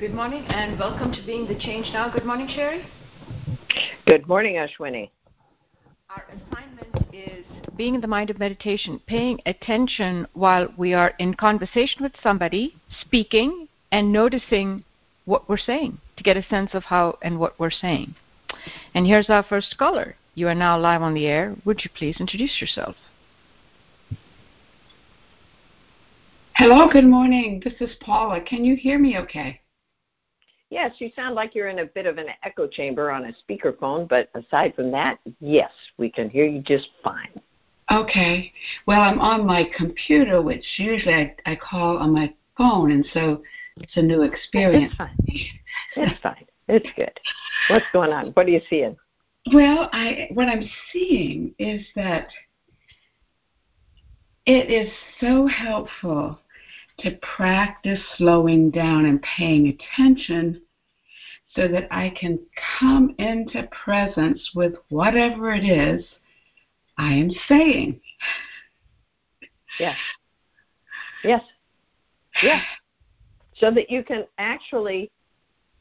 Good morning and welcome to Being the Change Now. Good morning, Sherry. Good morning, Ashwini. Our assignment is being in the mind of meditation, paying attention while we are in conversation with somebody, speaking, and noticing what we're saying to get a sense of how and what we're saying. And here's our first caller. You are now live on the air. Would you please introduce yourself? Hello, good morning. This is Paula. Can you hear me okay? Yes, you sound like you're in a bit of an echo chamber on a speakerphone, but aside from that, yes, we can hear you just fine. Okay. Well, I'm on my computer, which usually I, I call on my phone, and so it's a new experience. It's fine. It's fine. It's good. What's going on? What are you seeing? Well, I what I'm seeing is that it is so helpful to practice slowing down and paying attention so that I can come into presence with whatever it is I am saying. Yes. Yes. Yes. So that you can actually,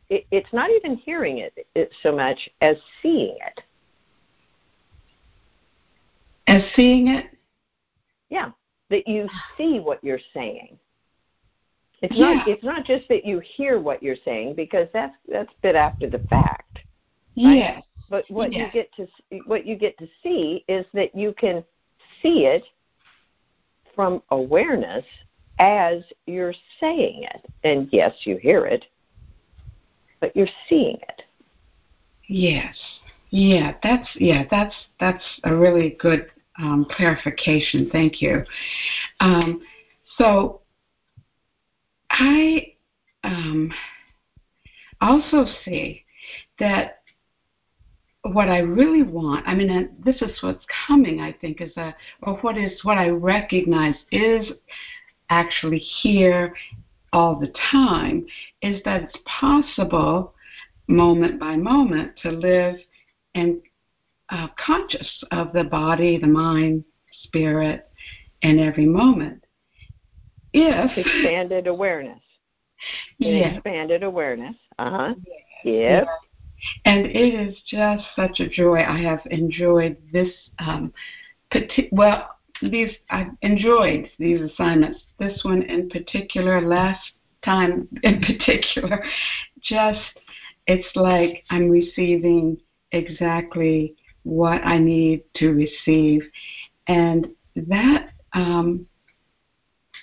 it, it's not even hearing it, it so much as seeing it. As seeing it? Yeah. That you see what you're saying. It's Yeah. not it's not just that you hear what you're saying because that's that's a bit after the fact. Yes. But what you get to what you get to see is that you can see it from awareness as you're saying it. And yes, you hear it, but you're seeing it. Yes. Yeah, that's yeah, that's that's a really good um, clarification. Thank you. Um, so I um, also see that what I really want, I mean, uh, this is what's coming, I think, is a, or what is what I recognize is actually here all the time, is that it's possible, moment by moment, to live and uh, conscious of the body, the mind, spirit, and every moment. If Expanded awareness. Yes, Expanded awareness. Uh huh. yes. Yep. and it is just such a joy. I have enjoyed this. Um, parti- well, these I've enjoyed these assignments. This one in particular, last time in particular, just it's like I'm receiving exactly what I need to receive, and that. Um,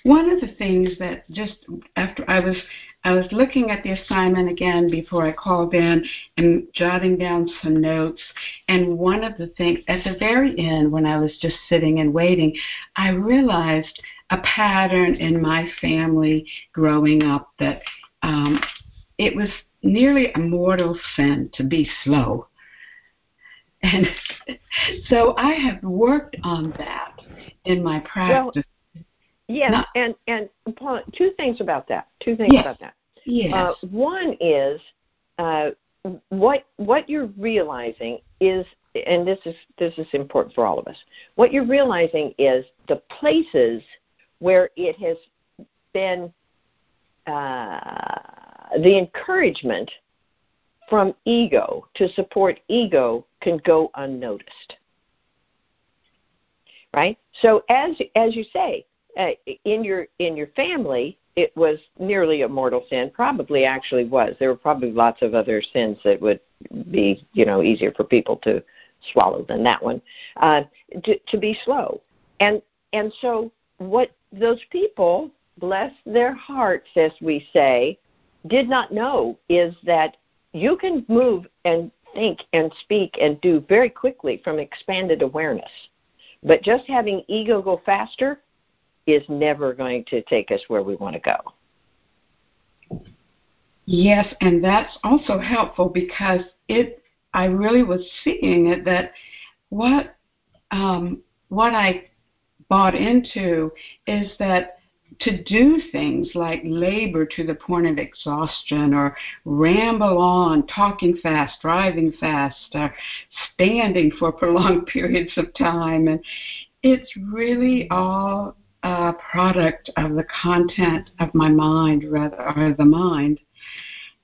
one of the things that just after I was I was looking at the assignment again before I called in and jotting down some notes. And one of the things at the very end, when I was just sitting and waiting, I realized a pattern in my family growing up that um, it was nearly a mortal sin to be slow. And so I have worked on that in my practice. Yes, No. and and two things about that. Two things Yes. about that. yes. Uh, one is uh, what what you're realizing is, and this is this is important for all of us. What you're realizing is the places where it has been uh, the encouragement from ego to support ego can go unnoticed. Right. So as as you say, uh, in your in your family, it was nearly a mortal sin. Probably actually was. There were probably lots of other sins that would be you know easier for people to swallow than that one. Uh, to, to be slow, and and so what those people, bless their hearts, as we say, did not know is that you can move and think and speak and do very quickly from expanded awareness. But just having ego go faster is never going to take us where we want to go. Yes, and that's also helpful because it I really was seeing it that what um, what I bought into is that to do things like labor to the point of exhaustion or ramble on, talking fast, driving fast, or standing for prolonged periods of time. And it's really all a product of the content of my mind, rather, or the mind.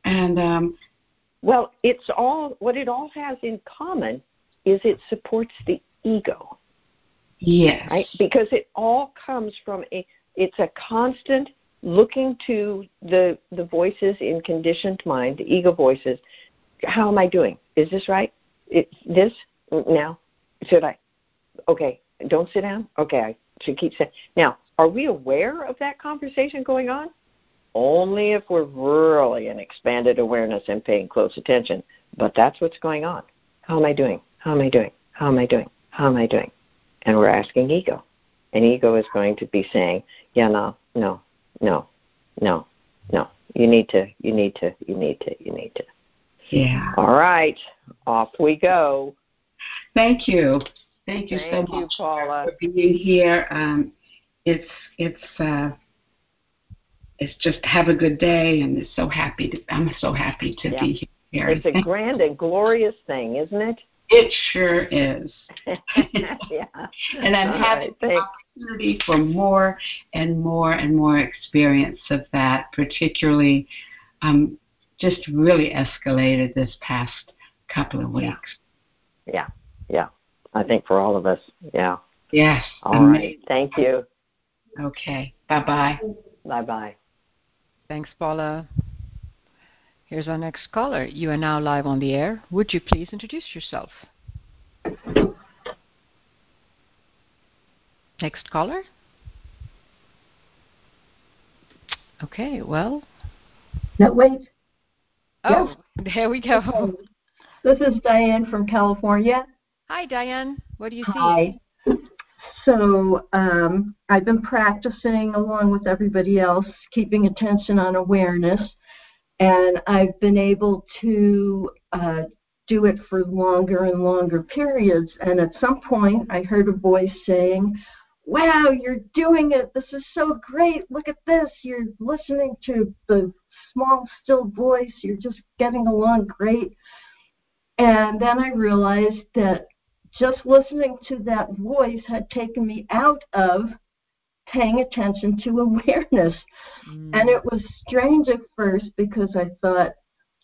And um, well, it's all what it all has in common is it supports the ego. Yes. Right? Because it all comes from a it's a constant looking to the the voices in conditioned mind, the ego voices. How am I doing? Is this right? It this now? Should I? Okay, don't sit down. Okay, I should keep saying. Now, are we aware of that conversation going on? Only if we're really in expanded awareness and paying close attention. But that's what's going on. How am I doing? How am I doing? How am I doing? How am I doing? And we're asking ego. And ego is going to be saying, Yeah, no, no, no, no, no. You need to, you need to, you need to, you need to. Yeah. All right. Off we go. Thank you. Thank you Thank so you, much Paula. for being here. Um, it's it's uh, it's just have a good day, and it's so happy. To, I'm so happy to Yeah. be here. It's a grand and glorious thing, isn't it? It sure is. yeah. And I'm All having right, the opportunity for more and more and more experience of that, particularly um, just really escalated this past couple of Yeah. weeks. Yeah. Yeah. I think for all of us. Yeah. Yes. All amazing. right. Thank you. Okay. Bye bye. Bye bye. Thanks, Paula. Here's our next caller. You are now live on the air. Would you please introduce yourself? Next caller. Okay, well. No, wait. Oh, there we go. Okay. This is Diane from California. Hi, Diane. What do you see? Hi. So um, I've been practicing along with everybody else, keeping attention on awareness, and I've been able to uh, do it for longer and longer periods. And at some point, I heard a voice saying, Wow, you're doing it. This is so great. Look at this. You're listening to the small, still voice. You're just getting along great. And then I realized that just listening to that voice had taken me out of paying attention to awareness. Mm. And it was strange at first because I thought,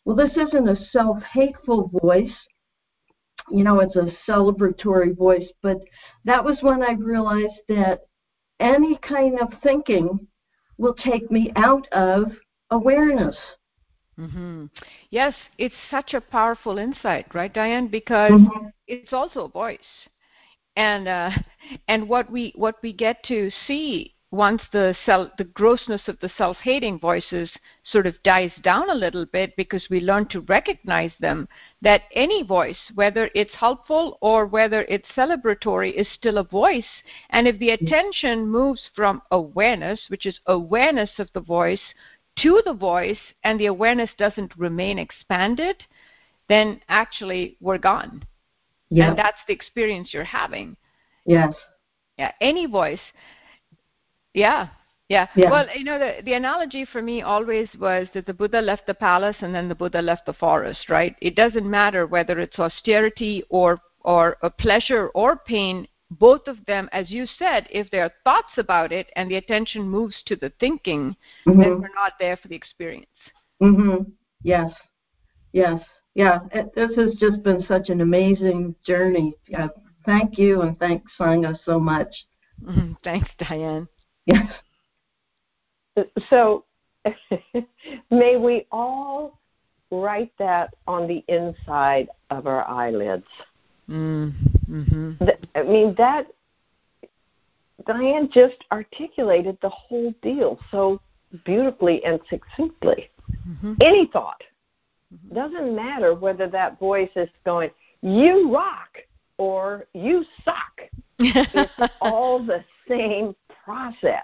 well, this isn't a self hateful voice. You know, it's a celebratory voice. But that was when I realized that any kind of thinking will take me out of awareness. hmm Yes, it's such a powerful insight, right, Diane? Because Mhm. It's also a voice, and uh, and what we what we get to see once the self the grossness of the self-hating voices sort of dies down a little bit because we learn to recognize them that any voice whether it's helpful or whether it's celebratory is still a voice. And if the attention moves from awareness which is awareness of the voice to the voice and the awareness doesn't remain expanded then actually we're gone Yeah. and that's the experience you're having yes. yeah any voice yeah yeah. Yeah. Well, you know, the, the analogy for me always was that the Buddha left the palace and then the Buddha left the forest, right? It doesn't matter whether it's austerity or or a pleasure or pain. Both of them, as you said, if there are thoughts about it and the attention moves to the thinking, then Mhm. we're not there for the experience. Mm-hmm. Yes. Yes. Yeah. It, this has just been such an amazing journey. Uh, thank you and thanks Sangha so much. Mhm. Thanks, Diane. Yes. So may we all write that on the inside of our eyelids. Mm-hmm. I mean, that Diane just articulated the whole deal so beautifully and succinctly. Mm-hmm. Any thought doesn't matter whether that voice is going, "You rock" or "You suck." It's all the same process.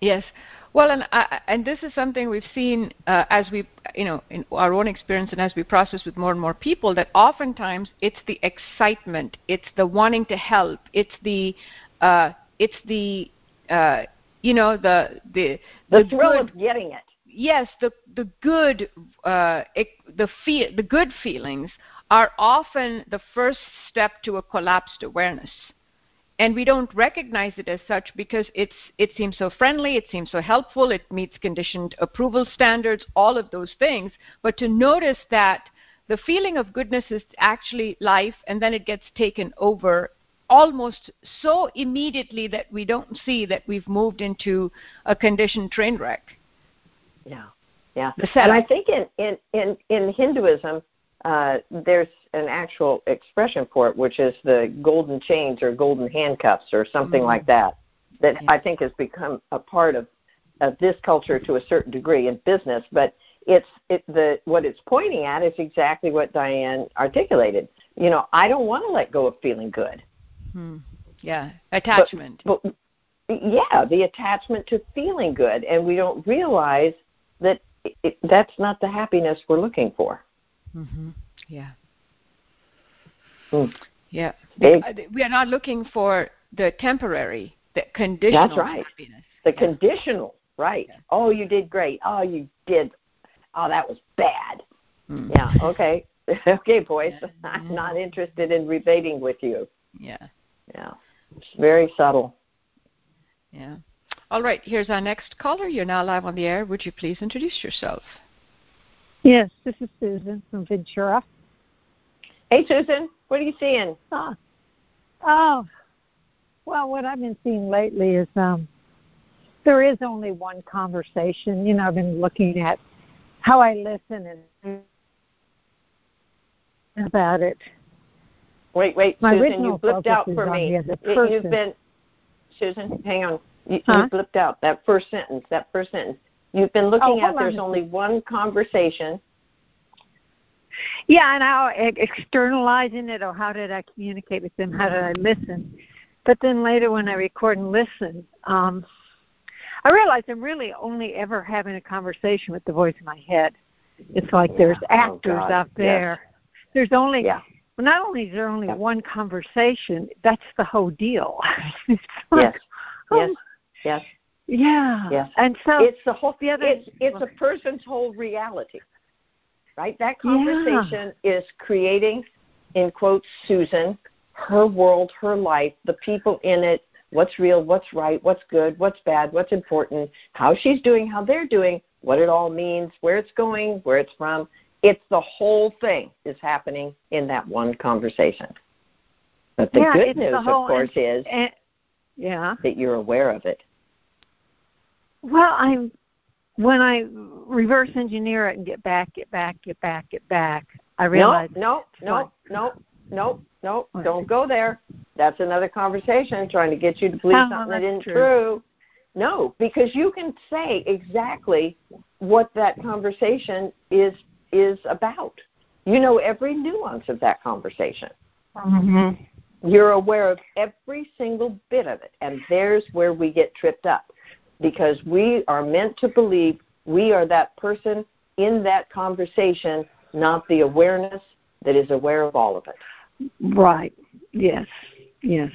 Yes. Well, and I, and this is something we've seen uh, as we, you know, in our own experience and as we process with more and more people that oftentimes it's the excitement, it's the wanting to help, it's the, uh, it's the, uh, you know, the the The, thrill good, of getting it. Yes, the the good, uh, the the good feelings are often the first step to a collapsed awareness and we don't recognize it as such because it's it seems so friendly, it seems so helpful, it meets conditioned approval standards, all of those things. But to notice that the feeling of goodness is actually life, and then it gets taken over almost so immediately that we don't see that we've moved into a conditioned train wreck. Yeah, yeah. And I think in in in, in Hinduism, uh, there's an actual expression for it, which is the golden chains or golden handcuffs or something mm-hmm. like that. That yeah. I think has become a part of of this culture to a certain degree in business, but it's it, the what it's pointing at is exactly what Diane articulated. You know, I don't want to let go of feeling good. Hmm. Yeah, attachment. But, but, yeah, the attachment to feeling good, and we don't realize that it, that's not the happiness we're looking for. Mm-hmm. Yeah. Mm. Yeah. Big. We are not looking for the temporary, the conditional That's right. happiness. The yeah. conditional, right. Yeah. Oh, you did great. Oh, you did. Oh, that was bad. Mm. Yeah, okay. okay, boys. Yeah. I'm not interested in rebating with you. Yeah. Yeah. It's very subtle. Yeah. All right, here's our next caller. You're now live on the air. Would you please introduce yourself? Yes, this is Susan from Ventura. Hey, Susan, what are you seeing? Oh, oh well, what I've been seeing lately is um, there is only one conversation. You know, I've been looking at how I listen and about it. Wait, wait, My Susan, you blipped out for me. You've been, Susan, hang on. You, huh? you blipped out that first sentence. That first sentence. You've been looking oh, at there's only one conversation. Yeah, and how externalizing it, or how did I communicate with them? How did I listen? But then later, when I record and listen, um, I realize I'm really only ever having a conversation with the voice in my head. It's like yeah. there's oh, actors oh, out there. Yes. There's only yeah. well, not only is there only yeah. one conversation, that's the whole deal. like, yes. Oh, yes. Yes. Yeah. Yes. And so it's the whole. The other, it's it's a person's whole reality, right? That conversation yeah. is creating, in quotes, Susan, her world, her life, the people in it, what's real, what's right, what's good, what's bad, what's important, how she's doing, how they're doing, what it all means, where it's going, where it's from. It's the whole thing is happening in that one conversation. But the yeah, good news, of course, and, is and, yeah. that you're aware of it. Well, I'm when I reverse engineer it and get back, get back, get back, get back, I realize no, no, no, no, no, no, don't go there. That's another conversation trying to get you to believe oh, something that isn't true. true. No, because you can say exactly what that conversation is is about. You know every nuance of that conversation. Mm-hmm. You're aware of every single bit of it, and there's where we get tripped up because we are meant to believe we are that person in that conversation, not the awareness that is aware of all of it. Right. Yes. Yes.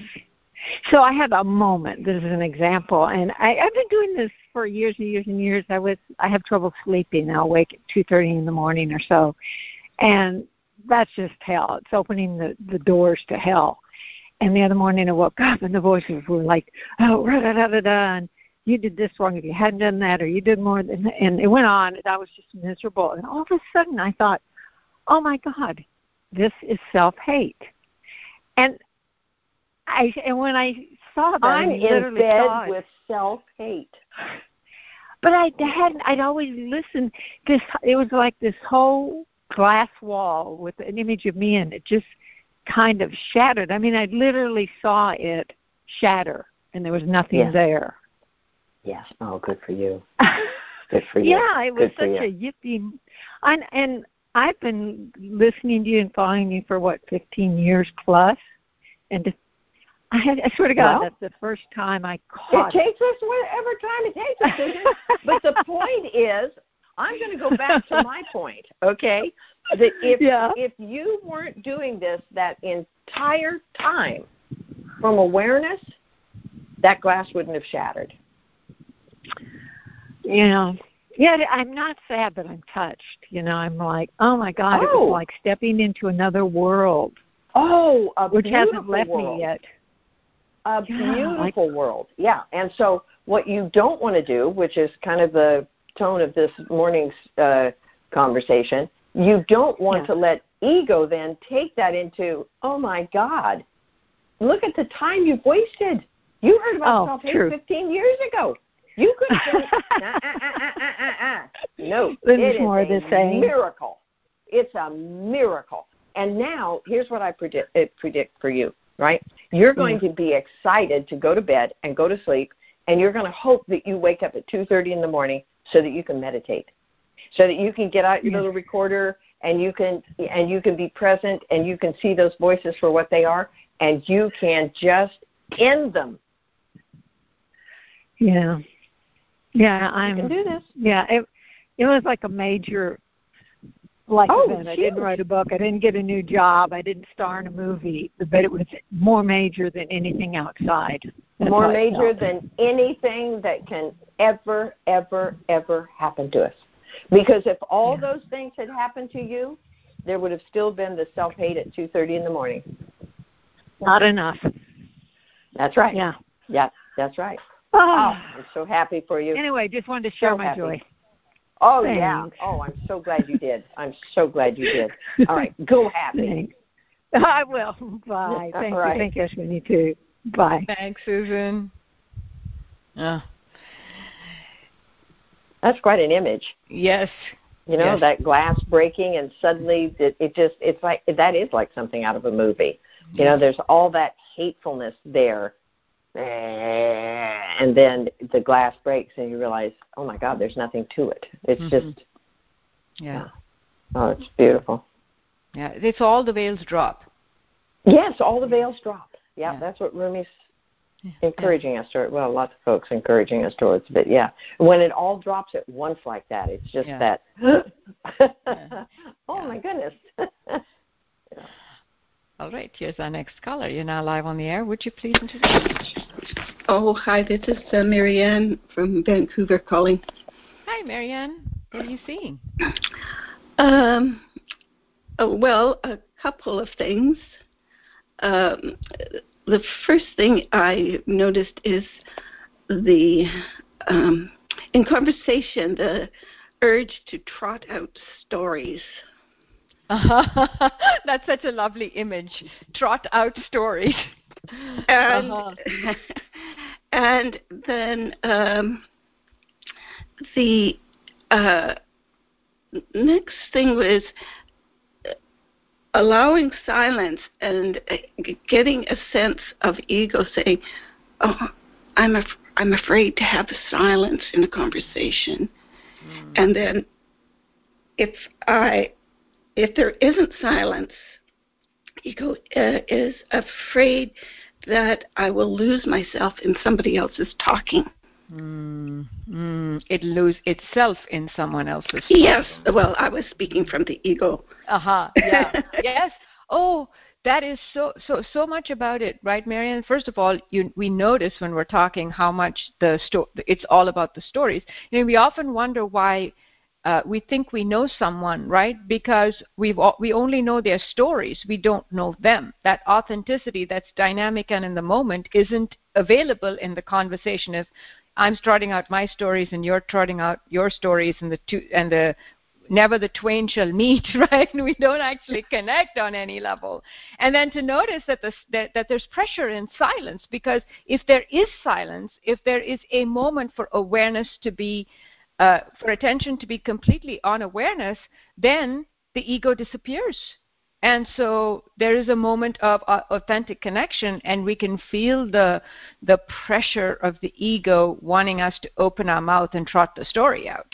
So I have a moment. This is an example, and I, I've been doing this for years and years and years. I was I have trouble sleeping. I'll wake at two thirty in the morning or so, and that's just hell. It's opening the the doors to hell. And the other morning I woke up and the voices were like, oh, da da da da, and you did this wrong if you hadn't done that or you did more than and it went on and I was just miserable and all of a sudden I thought, Oh my God, this is self hate. And I and when I saw that I'm I in bed with self hate. But I hadn't I'd always listened this it was like this whole glass wall with an image of me and it just kind of shattered. I mean I literally saw it shatter and there was nothing yes. there. Yes. Oh, good for you. Good for you. yeah, it was such a yippee. And, and I've been listening to you and following you for what, 15 years plus, and I, had, I swear to God, well, that's the first time I caught it. It takes us whatever time it takes us. but the point is, I'm going to go back to my point. Okay, that if yeah. if you weren't doing this that entire time from awareness, that glass wouldn't have shattered. Yeah. Yeah, I'm not sad, but I'm touched. You know, I'm like, oh my God, oh. it was like stepping into another world. Oh, a which hasn't left world. me yet. a Yeah, beautiful world. Yeah. And so what you don't want to do, which is kind of the tone of this morning's uh, conversation, you don't want Yeah. to let ego then take that into, oh my God, look at the time you've wasted. You heard about Oh, self hate 15 years ago. You could uh, uh, uh, uh, uh, uh. no, it is more a the same. miracle. It's a miracle. And now, here's what I predict, uh, predict for you, right? You're going to be excited to go to bed and go to sleep, and you're going to hope that you wake up at 2.30 in the morning so that you can meditate, so that you can get out your little recorder and you can and you can be present and you can see those voices for what they are, and you can just end them. Yeah. Yeah, I'm can do this. Yeah, it it was like a major life Oh, event. I didn't write a book. I didn't get a new job. I didn't star in a movie, but it was more major than anything outside. That's more major than anything that can ever, ever, ever happen to us. Because if all Yeah. those things had happened to you, there would have still been the self hate at two thirty in the morning. not enough. That's right. Yeah. Yeah, that's right. Oh. I'm so happy for you. anyway, just wanted to share So my happy. joy. Oh yeah. Oh, I'm so glad you did. I'm so glad you did. All right, go happy. Thanks. I will. Bye. All Thank right. you. Thank you, Ashwini, too. Bye. Thanks, Susan. Uh, That's quite an image. yes. You know, Yes. that glass breaking and suddenly it, it just it's like that is like something out of a movie. You know, there's all that hatefulness there. And then the glass breaks and you realize, oh my God, there's nothing to it. It's Mhm. just, Yeah. oh, it's beautiful. Yeah. It's all the veils drop. Yes, all the veils drop. Yeah, Yeah. that's what Rumi's Yeah. encouraging us toward. Well, lots of folks encouraging us towards, but yeah, when it all drops at once like that, it's just Yeah. that. Oh my goodness. All right. Here's our next caller. You're now live on the air. Would you please introduce? Yourself? Oh, hi, this is uh, Marianne from Vancouver calling. Hi, Marianne. What are you seeing? Um, oh, well, a couple of things. Um, the first thing I noticed is the, um, in conversation, the urge to trot out stories. That's such a lovely image. Trot out stories. and Uh-huh. and then um, the uh, next thing was uh, allowing silence and uh, getting a sense of ego saying, "Oh, I'm af- I'm afraid to have silence in a conversation," and then if I if there isn't silence, ego uh, is afraid that I will lose myself in somebody else's talking. Mm, mm, it lose itself in someone else's. Yes, well, I was speaking from the ego. Uh huh. Yeah. yes. Oh, that is so so so much about it, right, Marianne? First of all, you, we notice when we're talking how much the sto- it's all about the stories. You know, we often wonder why uh, we think we know someone, right? Because we've we only know their stories, we don't know them. That authenticity, that's dynamic and in the moment, isn't available in the conversation. If I'm trotting out my stories and you're trotting out your stories, and the two and the never the twain shall meet, right? We don't actually connect on any level. And then to notice that, that, that there's pressure in silence, because if there is silence, if there is a moment for awareness to be, uh, for attention to be completely on awareness, then the ego disappears. And so there is a moment of uh, authentic connection, and we can feel the the pressure of the ego wanting us to open our mouth and trot the story out.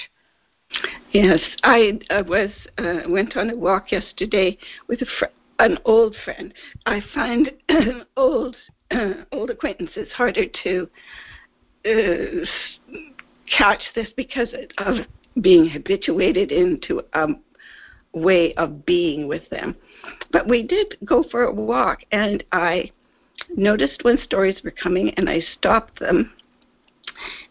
Yes, I uh, was uh, went on a walk yesterday with a fr- an old friend. I find old uh, old acquaintances harder to uh, catch this because of being habituated into a way of being with them. But we did go for a walk, and I noticed when stories were coming, and I stopped them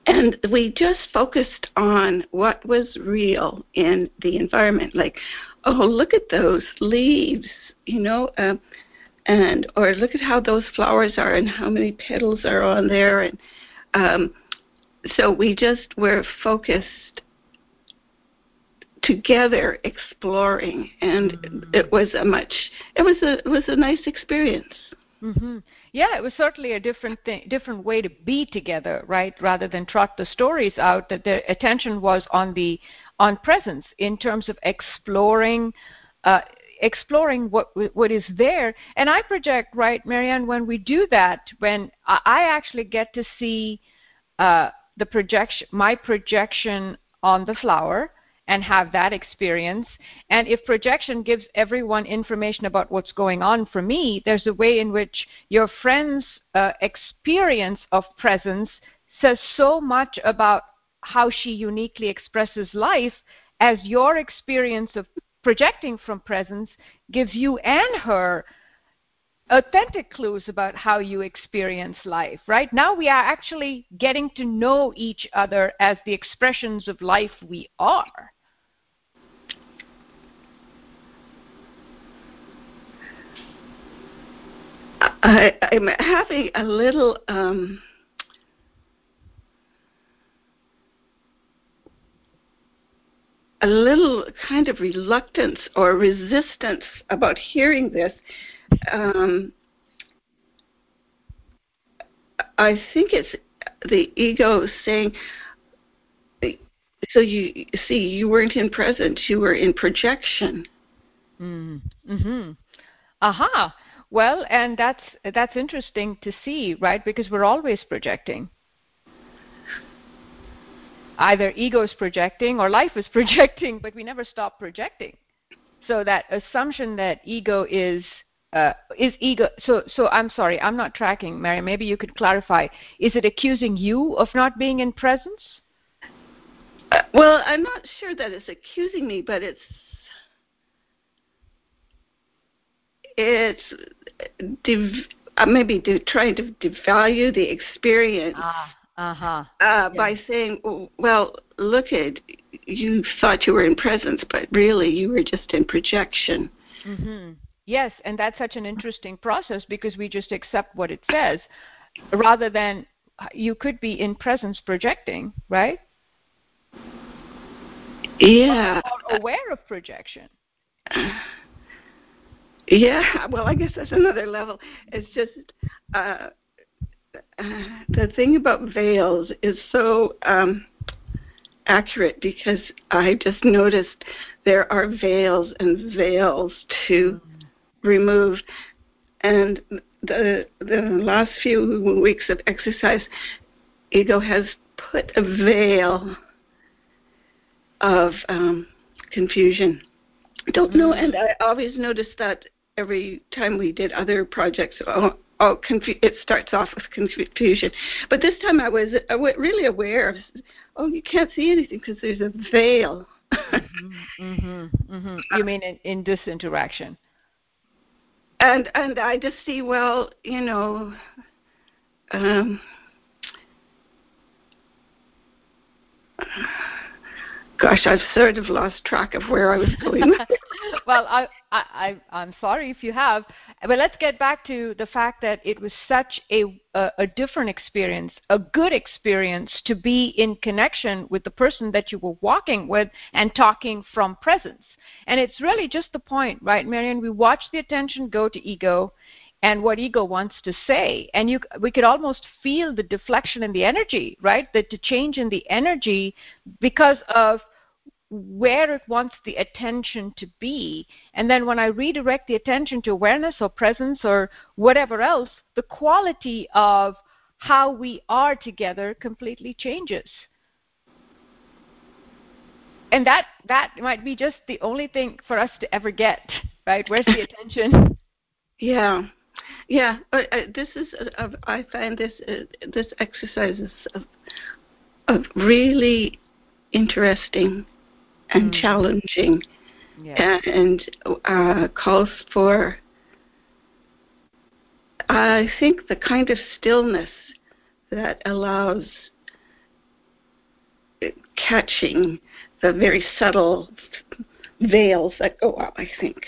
and we just focused on what was real in the environment like oh look at those leaves you know um, and or look at how those flowers are and how many petals are on there and um, so we just were focused together exploring and mm-hmm. it was a much it was a it was a nice experience mm-hmm. yeah it was certainly a different thing different way to be together right rather than trot the stories out that the attention was on the on presence in terms of exploring uh, exploring what what is there and i project right marianne when we do that when i actually get to see uh, the projection my projection on the flower and have that experience. And if projection gives everyone information about what's going on for me there's a way in which your friend's uh, experience of presence says so much about how she uniquely expresses life as your experience of projecting from presence gives you and her authentic clues about how you experience life, right? Now we are actually getting to know each other as the expressions of life we are. I, am having a little um, a little kind of reluctance or resistance about hearing this. Um, I think it's the ego saying, so you see, you weren't in presence, you were in projection. Mm-hmm. mm-hmm. Aha. Well, and that's that's interesting to see, right? Because we're always projecting either ego is projecting or life is projecting, but we never stop projecting. So that assumption that ego is uh, is ego. So so I'm sorry, I'm not tracking, Mary. Maybe you could clarify. Is it accusing you of not being in presence? Uh, well, I'm not sure that it's accusing me, but it's it's div- uh, maybe de- trying to devalue the experience. Ah uh-huh. Uh, yeah. by saying, well, look at you thought you were in presence, but really you were just in projection. Mm-hmm. Yes, and that's such an interesting process because we just accept what it says rather than you could be in presence projecting, right? Yeah. aware of projection. Yeah, well, I guess that's another level. It's just uh, the thing about veils is so um, accurate because I just noticed there are veils and veils to remove. And the the last few weeks of exercise, ego has put a veil of um, confusion. Don't know, and I always noticed that every time we did other projects. Oh, oh, confu- it starts off with confusion. But this time I was uh, really aware of, oh, you can't see anything because there's a veil. mm-hmm, mm-hmm, mm-hmm. You mean in, in this interaction? And and I just see, well, you know, um, gosh, I've sort of lost track of where I was going. well, I, I, I, am sorry if you have, but let's get back to the fact that it was such a, a, a different experience, a good experience to be in connection with the person that you were walking with and talking from presence. And it's really just the point, right, Marianne? We watch the attention go to ego and what ego wants to say and you we could almost feel the deflection in the energy right that the change in the energy because of where it wants the attention to be. And then when I redirect the attention to awareness or presence or whatever else, the quality of how we are together completely changes. And that that might be just the only thing for us to ever get, right? Where's the attention? Yeah, yeah. Uh, uh, this is uh, I find this this exercise is really interesting and mm. challenging and uh, calls for, I think, the kind of stillness that allows catching the very subtle veils that go up, I think.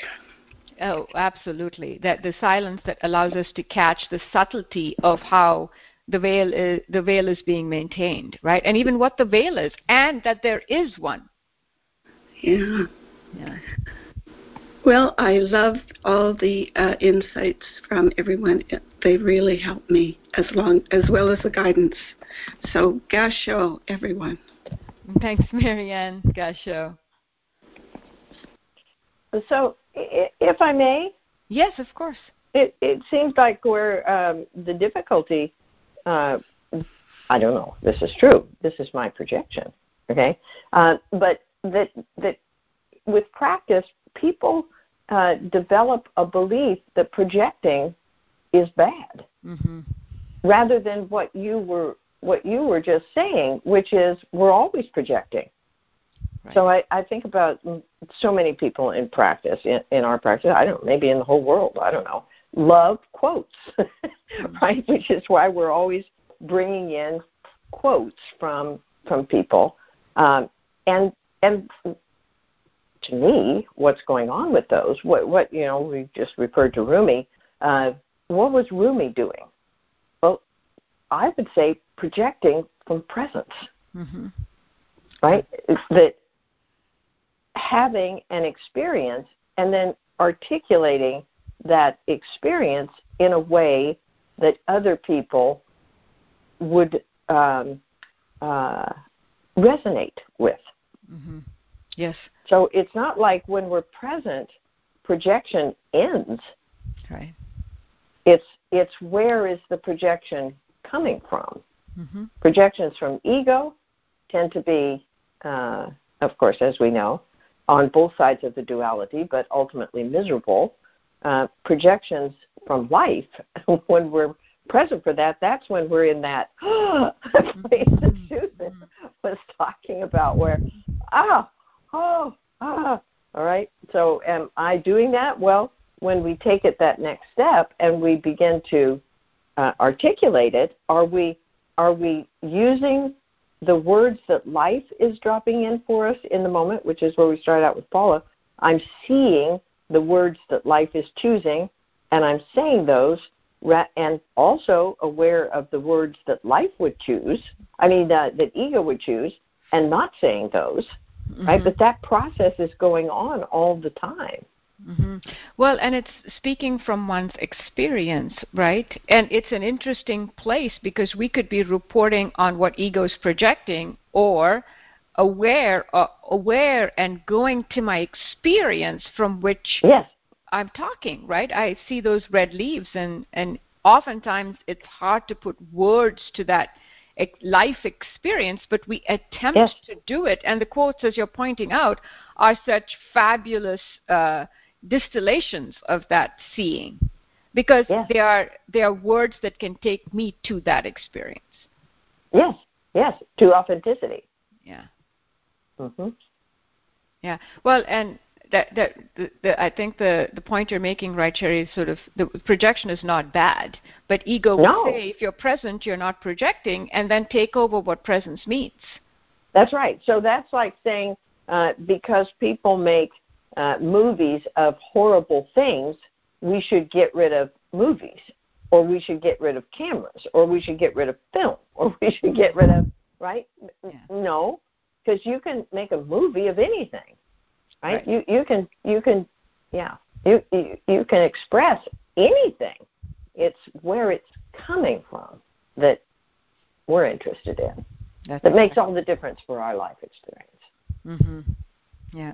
Oh, absolutely. That the silence that allows us to catch the subtlety of how the veil is the veil is being maintained, right? And even what the veil is, and that there is one. Yeah. Yeah. Well, I love all the uh, insights from everyone. They really help me as long as well as the guidance. So, gasho, everyone. Thanks, Marianne. Gasho. So, if I may. Yes, of course. It it seems like where um, the difficulty. Uh, I don't know. This is true. This is my projection. Okay, uh, but that that with practice, people uh, develop a belief that projecting is bad, mm-hmm. rather than what you were what you were just saying, which is we're always projecting. Right. So I, I think about so many people in practice, in, in our practice, I don't know, maybe in the whole world, I don't know, love quotes, right? Which is why we're always bringing in quotes from from people, um, and and to me, what's going on with those? What what you know? We just referred to Rumi. Uh, what was Rumi doing? Well, I would say projecting from presence. Mm-hmm. Right? That having an experience and then articulating that experience in a way that other people would um, uh, resonate with. Mm-hmm. Yes. So it's not like when we're present, projection ends. Right. It's it's where is the projection coming from? Mm-hmm. Projections from ego tend to be, uh, of course, as we know, on both sides of the duality, but ultimately miserable. Uh, projections from life, when we're present for that, that's when we're in that place that Susan was talking about, where ah, oh, ah. All right. So, am I doing that? Well, when we take it that next step and we begin to uh, articulate it, are we are we using the words that life is dropping in for us in the moment, which is where we started out with Paula? I'm seeing the words that life is choosing, and I'm saying those, and also aware of the words that life would choose. I mean, uh, that ego would choose, and not saying those mm-hmm. right? But that process is going on all the time. Mm-hmm. Well, and it's speaking from one's experience, right? And it's an interesting place because we could be reporting on what ego is projecting, or aware, uh, aware, and going to my experience from which yes. I'm talking, right? I see those red leaves, and and oftentimes it's hard to put words to that life experience, but we attempt yes. to do it. And the quotes, as you're pointing out, are such fabulous uh, distillations of that seeing, because yes. they are they are words that can take me to that experience. Yes, yes, to authenticity. Yeah. Mhm. Yeah. Well, and that that the, the, I think the the point you're making, right, Sherry, is sort of the projection is not bad, but ego no. will say if you're present, you're not projecting, and then take over what presence means. That's right. So that's like saying uh, because people make uh, movies of horrible things, we should get rid of movies, or we should get rid of cameras, or we should get rid of film, or we should get rid of right? Yeah. No, because you can make a movie of anything right? right? You you can you can yeah you, you you can express anything. It's where it's coming from that we're interested in. That's that makes all the difference for our life experience. Mhm. Yeah.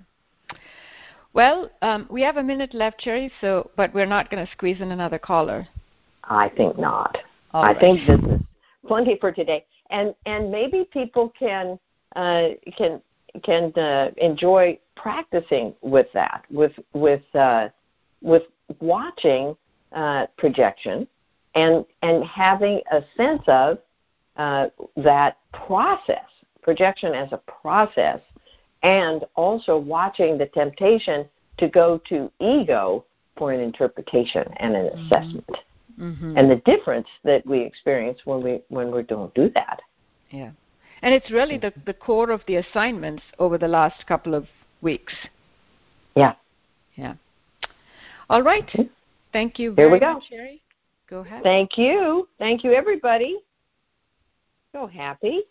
Well, um, we have a minute left, Sherry. So, but we're not going to squeeze in another caller. I think not. All I right. think this is plenty for today, and and maybe people can uh, can can uh, enjoy practicing with that, with with uh, with watching uh, projection, and and having a sense of uh, that process, projection as a process, and also watching the temptation to go to ego for an interpretation and an mm-hmm. assessment, mm-hmm. and the difference that we experience when we when we don't do that. Yeah. And it's really the, the core of the assignments over the last couple of weeks. Yeah. Yeah. All right. Thank you Here very we go. much, Sherry. Go ahead. Thank you. Thank you, everybody. So happy.